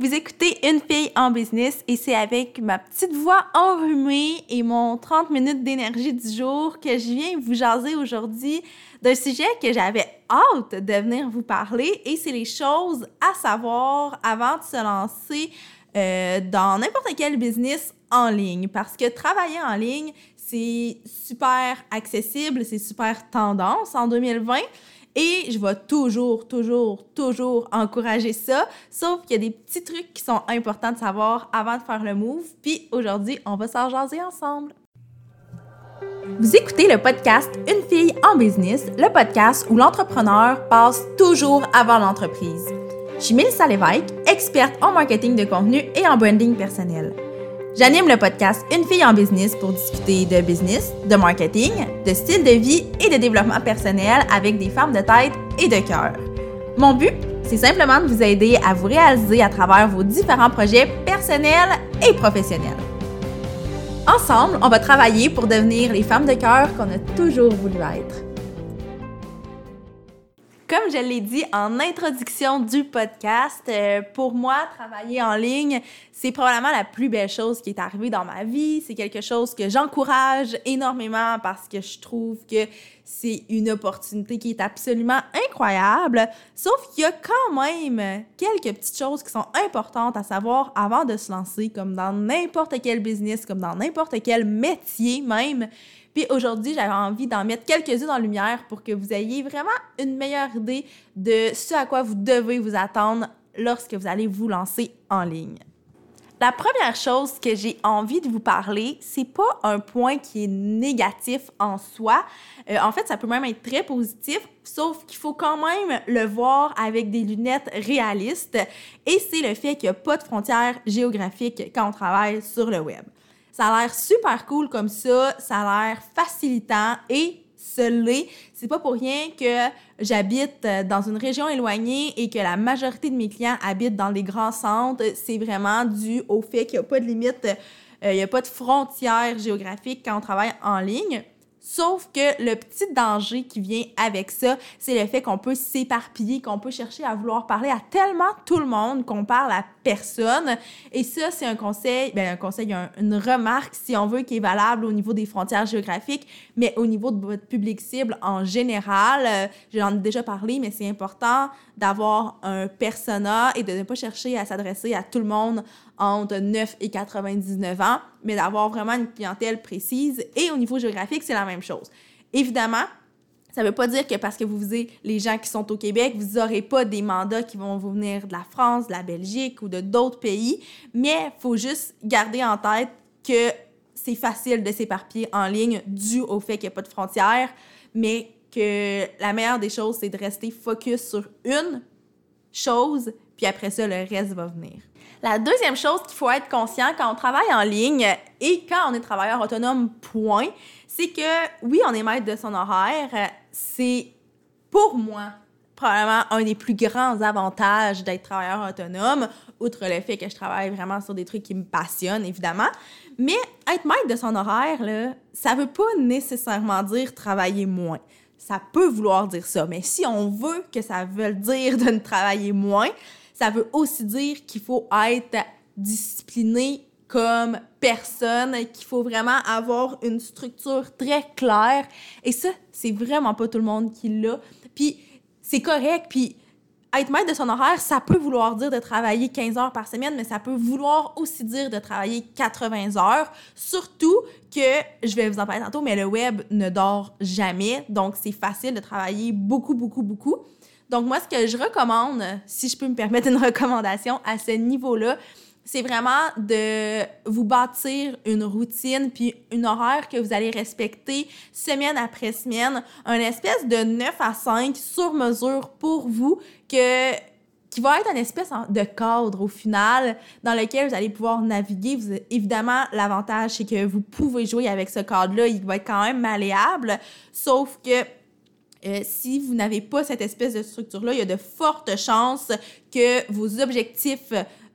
Vous écoutez Une fille en business et c'est avec ma petite voix enrhumée et mon 30 minutes d'énergie du jour que je viens vous jaser aujourd'hui d'un sujet que j'avais hâte de venir vous parler et c'est les choses à savoir avant de se lancer euh, dans n'importe quel business en ligne. Parce que travailler en ligne, c'est super accessible, c'est super tendance. En 2020 et je vais toujours, toujours, toujours encourager ça. Sauf qu'il y a des petits trucs qui sont importants de savoir avant de faire le move. Puis aujourd'hui, on va s'en jaser ensemble. Vous écoutez le podcast Une fille en business, le podcast où l'entrepreneur passe toujours avant l'entreprise. Je suis Mélissa Lévesque, experte en marketing de contenu et en branding personnel. J'anime le podcast Une fille en business pour discuter de business, de marketing, de style de vie et de développement personnel avec des femmes de tête et de cœur. Mon but, c'est simplement de vous aider à vous réaliser à travers vos différents projets personnels et professionnels. Ensemble, on va travailler pour devenir les femmes de cœur qu'on a toujours voulu être. Comme je l'ai dit en introduction du podcast, euh, pour moi, travailler en ligne, c'est probablement la plus belle chose qui est arrivée dans ma vie. C'est quelque chose que j'encourage énormément parce que je trouve que c'est une opportunité qui est absolument incroyable. Sauf qu'il y a quand même quelques petites choses qui sont importantes à savoir avant de se lancer, comme dans n'importe quel business, comme dans n'importe quel métier même. Puis aujourd'hui, j'avais envie d'en mettre quelques-unes en lumière pour que vous ayez vraiment une meilleure idée de ce à quoi vous devez vous attendre lorsque vous allez vous lancer en ligne. La première chose que j'ai envie de vous parler, c'est pas un point qui est négatif en soi. Euh, en fait, ça peut même être très positif, sauf qu'il faut quand même le voir avec des lunettes réalistes. Et c'est le fait qu'il n'y a pas de frontières géographiques quand on travaille sur le web. Ça a l'air super cool comme ça, ça a l'air facilitant et l'est. C'est pas pour rien que j'habite dans une région éloignée et que la majorité de mes clients habitent dans les grands centres. C'est vraiment dû au fait qu'il n'y a pas de limite, euh, il n'y a pas de frontières géographiques quand on travaille en ligne. Sauf que le petit danger qui vient avec ça, c'est le fait qu'on peut s'éparpiller, qu'on peut chercher à vouloir parler à tellement tout le monde qu'on parle à personne. Et ça, c'est un conseil, ben un conseil, une remarque, si on veut, qui est valable au niveau des frontières géographiques, mais au niveau de votre public cible en général. Euh, j'en ai déjà parlé, mais c'est important d'avoir un persona et de ne pas chercher à s'adresser à tout le monde entre 9 et 99 ans, mais d'avoir vraiment une clientèle précise. Et au niveau géographique, c'est la même chose. Évidemment, ça ne veut pas dire que parce que vous visez les gens qui sont au Québec, vous n'aurez pas des mandats qui vont vous venir de la France, de la Belgique ou de d'autres pays, mais il faut juste garder en tête que c'est facile de s'éparpiller en ligne dû au fait qu'il n'y a pas de frontières, mais que la meilleure des choses, c'est de rester focus sur une chose, puis après ça, le reste va venir. La deuxième chose qu'il faut être conscient quand on travaille en ligne et quand on est travailleur autonome, point, c'est que oui, on est maître de son horaire. C'est pour moi probablement un des plus grands avantages d'être travailleur autonome, outre le fait que je travaille vraiment sur des trucs qui me passionnent, évidemment. Mais être maître de son horaire, là, ça veut pas nécessairement dire travailler moins. Ça peut vouloir dire ça, mais si on veut que ça veuille dire de ne travailler moins, ça veut aussi dire qu'il faut être discipliné comme personne, qu'il faut vraiment avoir une structure très claire. Et ça, c'est vraiment pas tout le monde qui l'a. Puis c'est correct. Puis être maître de son horaire, ça peut vouloir dire de travailler 15 heures par semaine, mais ça peut vouloir aussi dire de travailler 80 heures. Surtout que, je vais vous en parler tantôt, mais le web ne dort jamais. Donc, c'est facile de travailler beaucoup, beaucoup, beaucoup. Donc, moi, ce que je recommande, si je peux me permettre une recommandation à ce niveau-là, c'est vraiment de vous bâtir une routine puis une horaire que vous allez respecter semaine après semaine, un espèce de 9 à 5 sur mesure pour vous que qui va être un espèce de cadre au final dans lequel vous allez pouvoir naviguer. Évidemment, l'avantage, c'est que vous pouvez jouer avec ce cadre-là. Il va être quand même malléable, sauf que euh, si vous n'avez pas cette espèce de structure-là, il y a de fortes chances que vos objectifs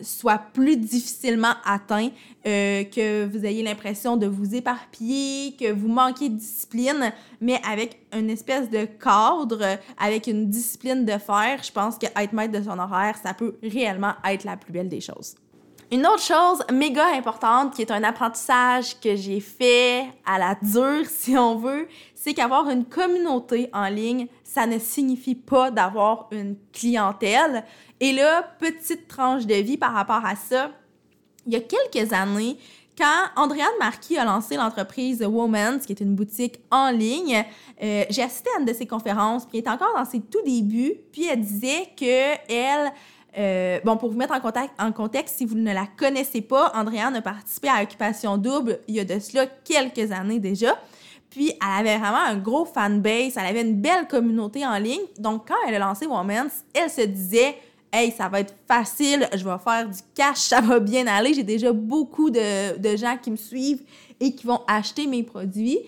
soit plus difficilement atteint, euh, que vous ayez l'impression de vous éparpiller, que vous manquez de discipline, mais avec une espèce de cadre, avec une discipline de faire, je pense que être maître de son horaire, ça peut réellement être la plus belle des choses. Une autre chose méga importante qui est un apprentissage que j'ai fait à la dure, si on veut, c'est qu'avoir une communauté en ligne, ça ne signifie pas d'avoir une clientèle. Et là, petite tranche de vie par rapport à ça, il y a quelques années, quand Andréane Marquis a lancé l'entreprise Woman's, qui est une boutique en ligne, euh, j'ai assisté à une de ses conférences, puis elle était encore dans ses tout débuts, puis elle disait que elle euh, bon, pour vous mettre en, contexte, si vous ne la connaissez pas, Andréane a participé à Occupation Double il y a de cela quelques années déjà. Puis, elle avait vraiment un gros fanbase, elle avait une belle communauté en ligne. Donc, quand elle a lancé Women's, elle se disait Hey, ça va être facile, je vais faire du cash, ça va bien aller. J'ai déjà beaucoup de, de gens qui me suivent et qui vont acheter mes produits.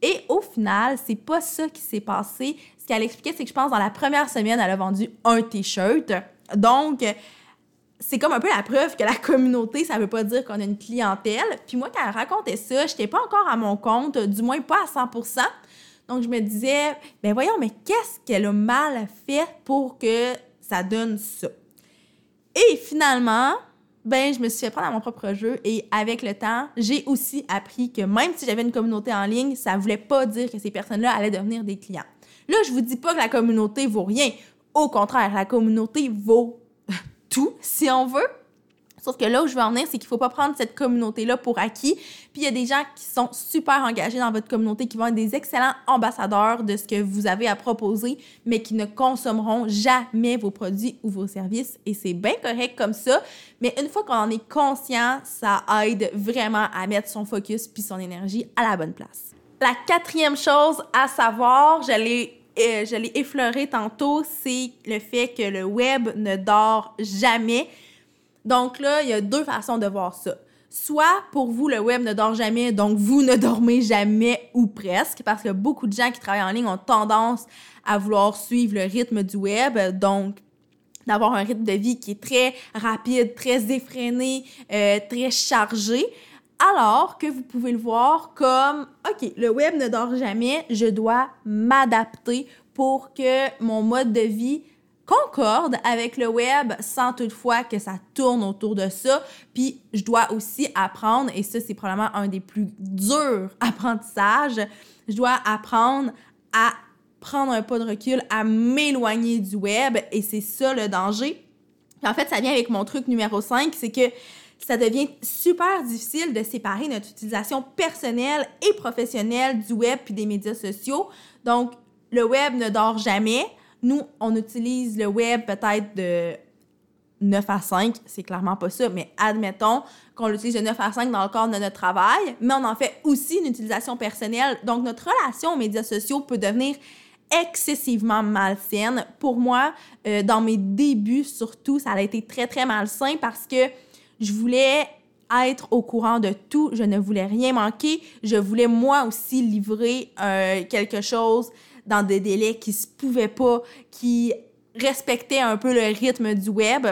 Et au final, c'est pas ça qui s'est passé. Ce qu'elle expliquait, c'est que je pense dans la première semaine, elle a vendu un t-shirt. Donc, c'est comme un peu la preuve que la communauté, ça veut pas dire qu'on a une clientèle. Puis moi, quand elle racontait ça, j'étais pas encore à mon compte, du moins pas à 100% Donc, je me disais, ben voyons, mais qu'est-ce qu'elle a mal fait pour que ça donne ça? Et finalement, ben, je me suis fait prendre à mon propre jeu et avec le temps, j'ai aussi appris que même si j'avais une communauté en ligne, ça voulait pas dire que ces personnes-là allaient devenir des clients. Là, je vous dis pas que la communauté vaut rien. Au contraire, la communauté vaut tout, si on veut. Sauf que là où je veux en venir, c'est qu'il ne faut pas prendre cette communauté-là pour acquis. Puis il y a des gens qui sont super engagés dans votre communauté, qui vont être des excellents ambassadeurs de ce que vous avez à proposer, mais qui ne consommeront jamais vos produits ou vos services. Et c'est bien correct comme ça. Mais une fois qu'on en est conscient, ça aide vraiment à mettre son focus puis son énergie à la bonne place. La quatrième chose à savoir, je l'ai euh, je l'ai effleuré tantôt, c'est le fait que le web ne dort jamais. Donc là, il y a deux façons de voir ça. Soit pour vous, le web ne dort jamais, donc vous ne dormez jamais ou presque, parce que beaucoup de gens qui travaillent en ligne ont tendance à vouloir suivre le rythme du web, donc d'avoir un rythme de vie qui est très rapide, très effréné, euh, très chargé alors que vous pouvez le voir comme, OK, le web ne dort jamais, je dois m'adapter pour que mon mode de vie concorde avec le web sans toutefois que ça tourne autour de ça. Puis je dois aussi apprendre, et ça c'est probablement un des plus durs apprentissages, je dois apprendre à prendre un pas de recul, à m'éloigner du web, et c'est ça le danger. en fait, ça vient avec mon truc numéro 5, c'est que ça devient super difficile de séparer notre utilisation personnelle et professionnelle du web puis des médias sociaux. Donc, le web ne dort jamais. Nous, on utilise le web peut-être de 9 à 5, c'est clairement pas ça, mais admettons qu'on l'utilise de 9 à 5 dans le cadre de notre travail, mais on en fait aussi une utilisation personnelle. Donc, notre relation aux médias sociaux peut devenir excessivement malsaine. Pour moi, euh, dans mes débuts surtout, ça a été très, très malsain parce que je voulais être au courant de tout, je ne voulais rien manquer, je voulais moi aussi livrer euh, quelque chose dans des délais qui se pouvaient pas, qui respectaient un peu le rythme du web.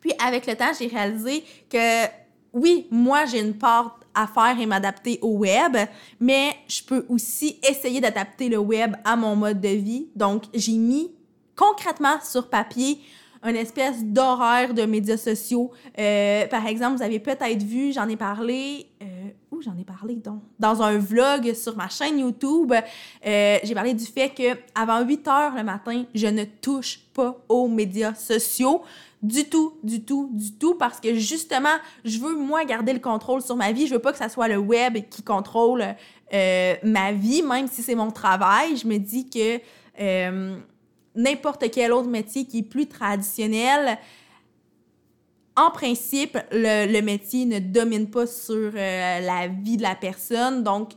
Puis avec le temps, j'ai réalisé que oui, moi j'ai une part à faire et m'adapter au web, mais je peux aussi essayer d'adapter le web à mon mode de vie. Donc j'ai mis concrètement sur papier une espèce d'horaire de médias sociaux. Euh, par exemple, vous avez peut-être vu, j'en ai parlé, euh, où j'en ai parlé donc? Dans un vlog sur ma chaîne YouTube, euh, j'ai parlé du fait que avant 8 heures le matin, je ne touche pas aux médias sociaux. Du tout, du tout, du tout, parce que justement, je veux, moi, garder le contrôle sur ma vie. Je veux pas que ça soit le web qui contrôle ma vie, même si c'est mon travail. Je me dis que n'importe quel autre métier qui est plus traditionnel, en principe, le, métier ne domine pas sur euh, la vie de la personne. Donc,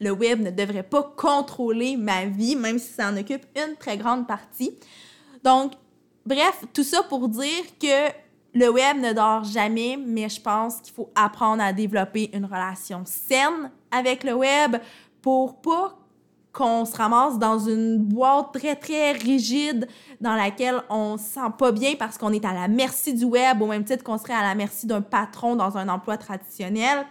le web ne devrait pas contrôler ma vie, même si ça en occupe une très grande partie. Donc, bref, tout ça pour dire que le web ne dort jamais, mais je pense qu'il faut apprendre à développer une relation saine avec le web pour pas qu'on se ramasse dans une boîte très, très rigide dans laquelle on se sent pas bien parce qu'on est à la merci du web, au même titre qu'on serait à la merci d'un patron dans un emploi traditionnel.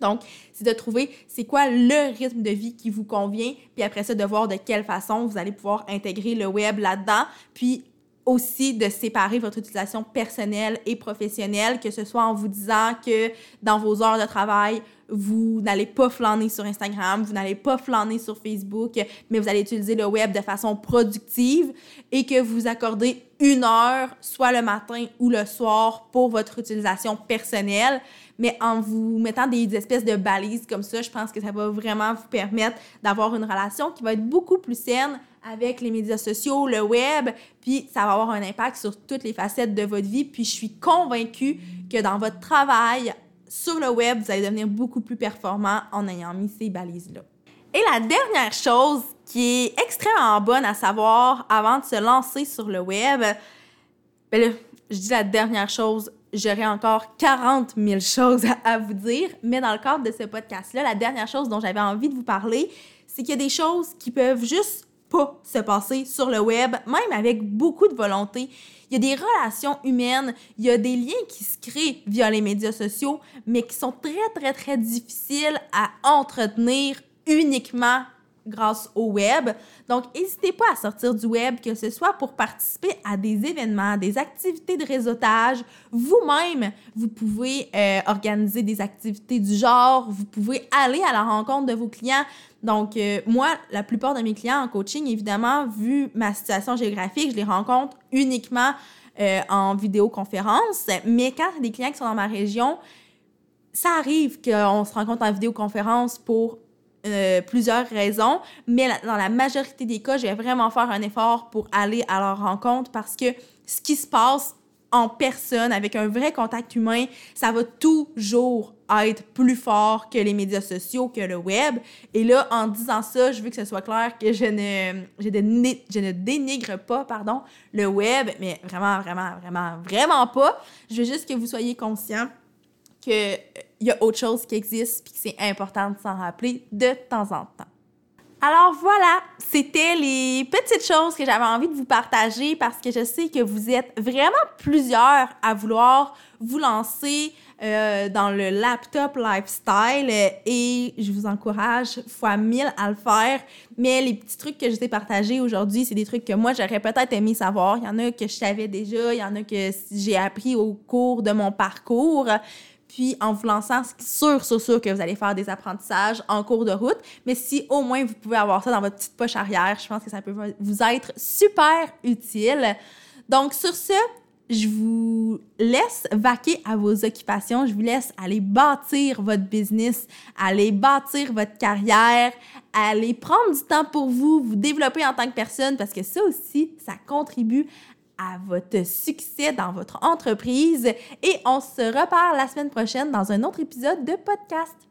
Donc, c'est de trouver c'est quoi le rythme de vie qui vous convient, puis après ça, de voir de quelle façon vous allez pouvoir intégrer le web là-dedans, puis aussi de séparer votre utilisation personnelle et professionnelle, que ce soit en vous disant que dans vos heures de travail, vous n'allez pas flâner sur Instagram, vous n'allez pas flâner sur Facebook, mais vous allez utiliser le web de façon productive et que vous accordez une heure, soit le matin ou le soir, pour votre utilisation personnelle. Mais en vous mettant des espèces de balises comme ça, je pense que ça va vraiment vous permettre d'avoir une relation qui va être beaucoup plus saine avec les médias sociaux, le web, puis ça va avoir un impact sur toutes les facettes de votre vie. Puis je suis convaincue que dans votre travail sur le web, vous allez devenir beaucoup plus performant en ayant mis ces balises-là. Et la dernière chose qui est extrêmement bonne à savoir avant de se lancer sur le web, ben là, je dis la dernière chose, j'aurais encore 40 000 choses à vous dire, mais dans le cadre de ce podcast-là, la dernière chose dont j'avais envie de vous parler, c'est qu'il y a des choses qui peuvent juste pas se passer sur le web, même avec beaucoup de volonté. Il y a des relations humaines, il y a des liens qui se créent via les médias sociaux, mais qui sont très, très, très difficiles à entretenir uniquement grâce au web. Donc, n'hésitez pas à sortir du web, que ce soit pour participer à des événements, des activités de réseautage. Vous-même, vous pouvez euh, organiser des activités du genre, vous pouvez aller à la rencontre de vos clients. Donc, euh, moi, la plupart de mes clients en coaching, évidemment, vu ma situation géographique, je les rencontre uniquement euh, en vidéoconférence. Mais quand il des clients qui sont dans ma région, ça arrive qu'on se rencontre en vidéoconférence pour euh, plusieurs raisons, mais dans la majorité des cas, je vais vraiment faire un effort pour aller à leur rencontre parce que ce qui se passe en personne, avec un vrai contact humain, ça va toujours être plus fort que les médias sociaux, que le web. Et là, en disant ça, je veux que ce soit clair que je ne, je ne, dénigre pas pardon, le web, mais vraiment, vraiment, vraiment, vraiment pas. Je veux juste que vous soyez conscients qu'il y a autre chose qui existe puis que c'est important de s'en rappeler de temps en temps. Alors voilà, c'était les petites choses que j'avais envie de vous partager parce que je sais que vous êtes vraiment plusieurs à vouloir vous lancer euh, dans le laptop lifestyle et je vous encourage fois mille à le faire. Mais les petits trucs que je t'ai partagés aujourd'hui, c'est des trucs que moi j'aurais peut-être aimé savoir. Il y en a que je savais déjà, il y en a que j'ai appris au cours de mon parcours puis en vous lançant, c'est sûr, sûr, sûr que vous allez faire des apprentissages en cours de route. Mais si au moins vous pouvez avoir ça dans votre petite poche arrière, je pense que ça peut vous être super utile. Donc sur ce, je vous laisse vaquer à vos occupations. Je vous laisse aller bâtir votre business, aller bâtir votre carrière, aller prendre du temps pour vous, vous développer en tant que personne parce que ça aussi, ça contribue à votre succès dans votre entreprise et on se reparle la semaine prochaine dans un autre épisode de podcast.